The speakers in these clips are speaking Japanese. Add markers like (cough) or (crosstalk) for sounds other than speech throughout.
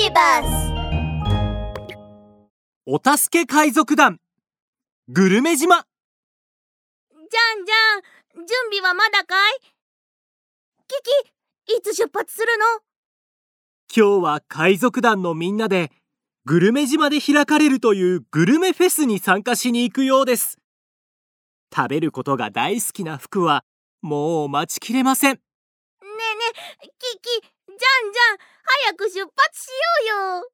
ビバスお助け海賊団。グルメ島。じゃんじゃん。準備はまだかい？キキいつ出発するの？今日は海賊団のみんなでグルメ島で開かれるというグルメフェスに参加しに行くようです。食べることが大好きな服はもう待ちきれません。ねえねえキキんじゃん。早く出発しようよ。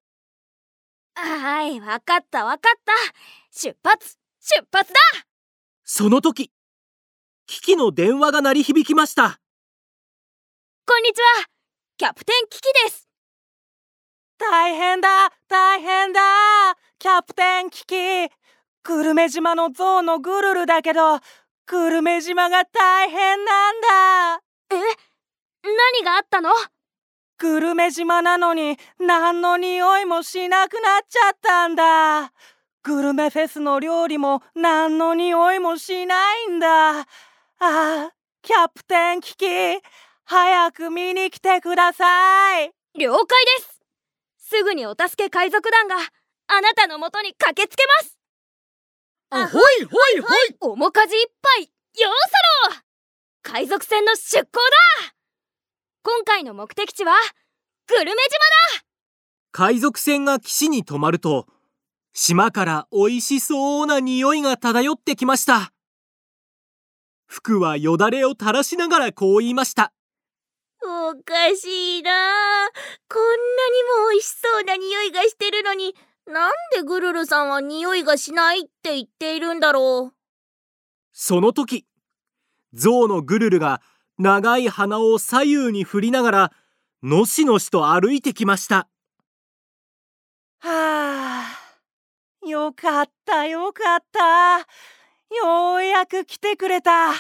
はいわかったわかった。出発出発だ。その時キキの電話が鳴り響きました。こんにちは。キャプテンキキです。大変だ大変だ。キャプテンキキ。グルメ島のゾウのグルルだけどグルメ島が大変なんだ。え何があったの？グルメ島なのに何の匂いもしなくなっちゃったんだ。グルメフェスの料理も何の匂いもしないんだ。ああキャプテンキキ早く見に来てください。了解です。すぐにお助け海賊団があなたのもとに駆けつけます。あほいほいほい。面かじいっぱいようそろ海賊船の出港だ。今回の目的地はグルメ島だ。海賊船が岸に止まると島から美味しそうな匂いが漂ってきました。服はよだれを垂らしながらこう言いました。おかしいな。こんなにも美味しそうな匂いがしてるのになんでグルルさんは匂いがしないって言っているんだろう。その時ゾウのグルルが長い鼻を左右に振りながらのしのしと歩いてきました。はあよかったよかった。ようやく来てくれた。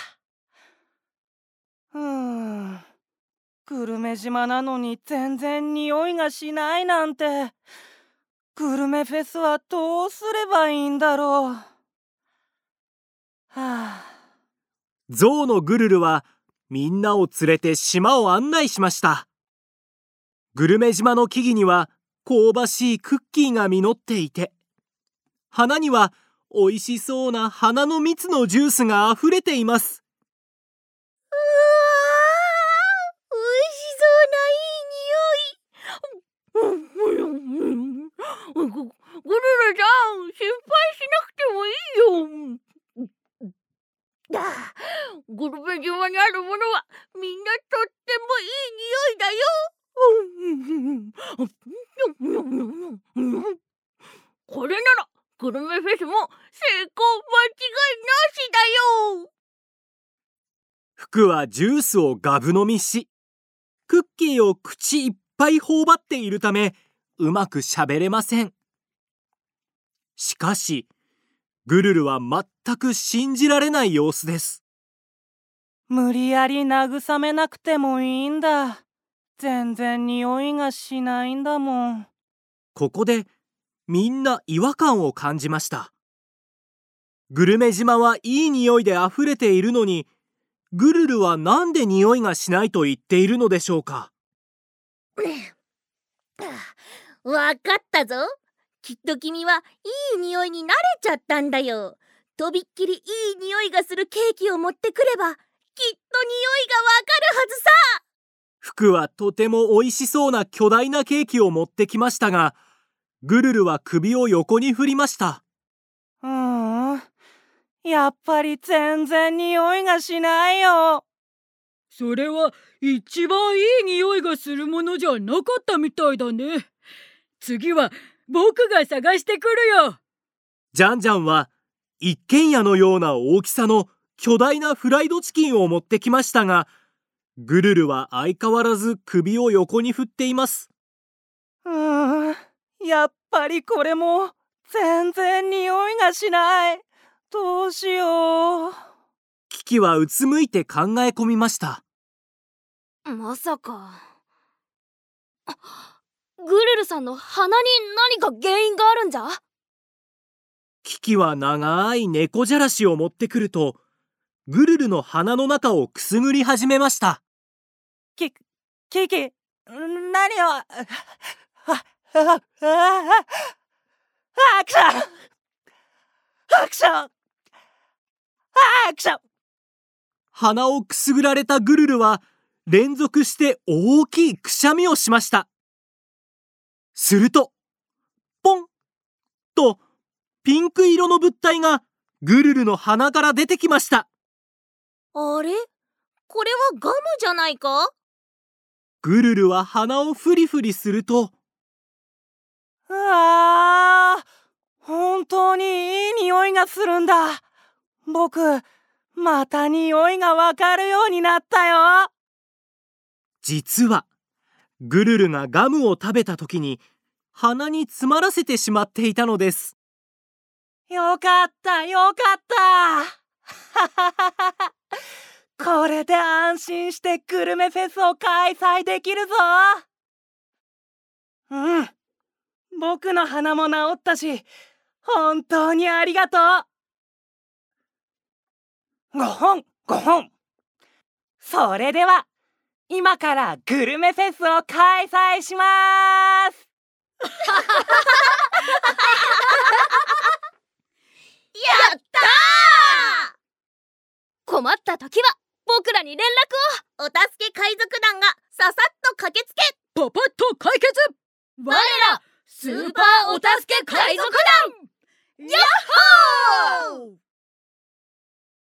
うんグルメ島なのに全然匂いがしないなんて。グルメフェスはどうすればいいんだろう。はあ。ゾウのグルルはみんなを連れて島を案内しましたグルメ島の木々には香ばしいクッキーが実っていて花には美味しそうな花の蜜のジュースがあふれています。うわ美味しそうない。い匂いグルルちゃん心配しなくてもいいよ。だグルメ島にあるものはみんなとってもいい匂いだよ。これならグルメフェスも成功間違いなしだよ服はジュースをガブ飲みしクッキーを口いっぱい頬張っているためうまく喋れませんしかしグルルは全く信じられない様子です無理やり慰めなくてもいいんだ全然匂いがしないんだもん。ここでみんな違和感を感じました。グルメ島はいい匂いであふれているのにグルルはなんで匂いがしないと言っているのでしょうか？わかったぞ。きっと君はいい匂いに慣れちゃったんだよ。とびっきりいい匂いがするケーキを持ってくればきっと匂いがわか服はとても美味しそうな巨大なケーキを持ってきましたがグルルは首を横に振りました。うーんやっぱり全然匂いがしないよ。それは一番いい匂いがするものじゃなかったみたいだね。次は僕が探してくるよ。ジャンジャンは一軒家のような大きさの巨大なフライドチキンを持ってきましたがグルルは相変わらず首を横に振っています。うーんやっぱりこれも全然匂いがしない。どうしよう。キキはうつむいて考え込みました。まさか。グルルさんの鼻に何か原因があるんじゃ？キキは長い猫じゃらしを持ってくるとグルルの鼻の中をくすぐり始めましたきキキ何をああアクションアクションアクション。鼻をくすぐられたグルルは連続して大きいくしゃみをしました。するとポンとピンク色の物体がグルルの鼻から出てきました。あれ？これはガムじゃないか？グルルは鼻をフリフリすると。ああ本当にいい匂いがするんだ。僕また匂いがわかるようになったよ。実はグルルがガムを食べた時に鼻に詰まらせてしまっていたのです。よかったよかった (laughs) これで安心してグルメフェスを開催できるぞ。うん。僕の鼻も治ったし本当にありがとう。5本5本それでは今からグルメフェスを開催します。(laughs) やった困った時は僕らに連絡を。お助け海賊団がささっと駆けつけ。パパッと解決。我らスーパーお助け海賊団。ヤッホー！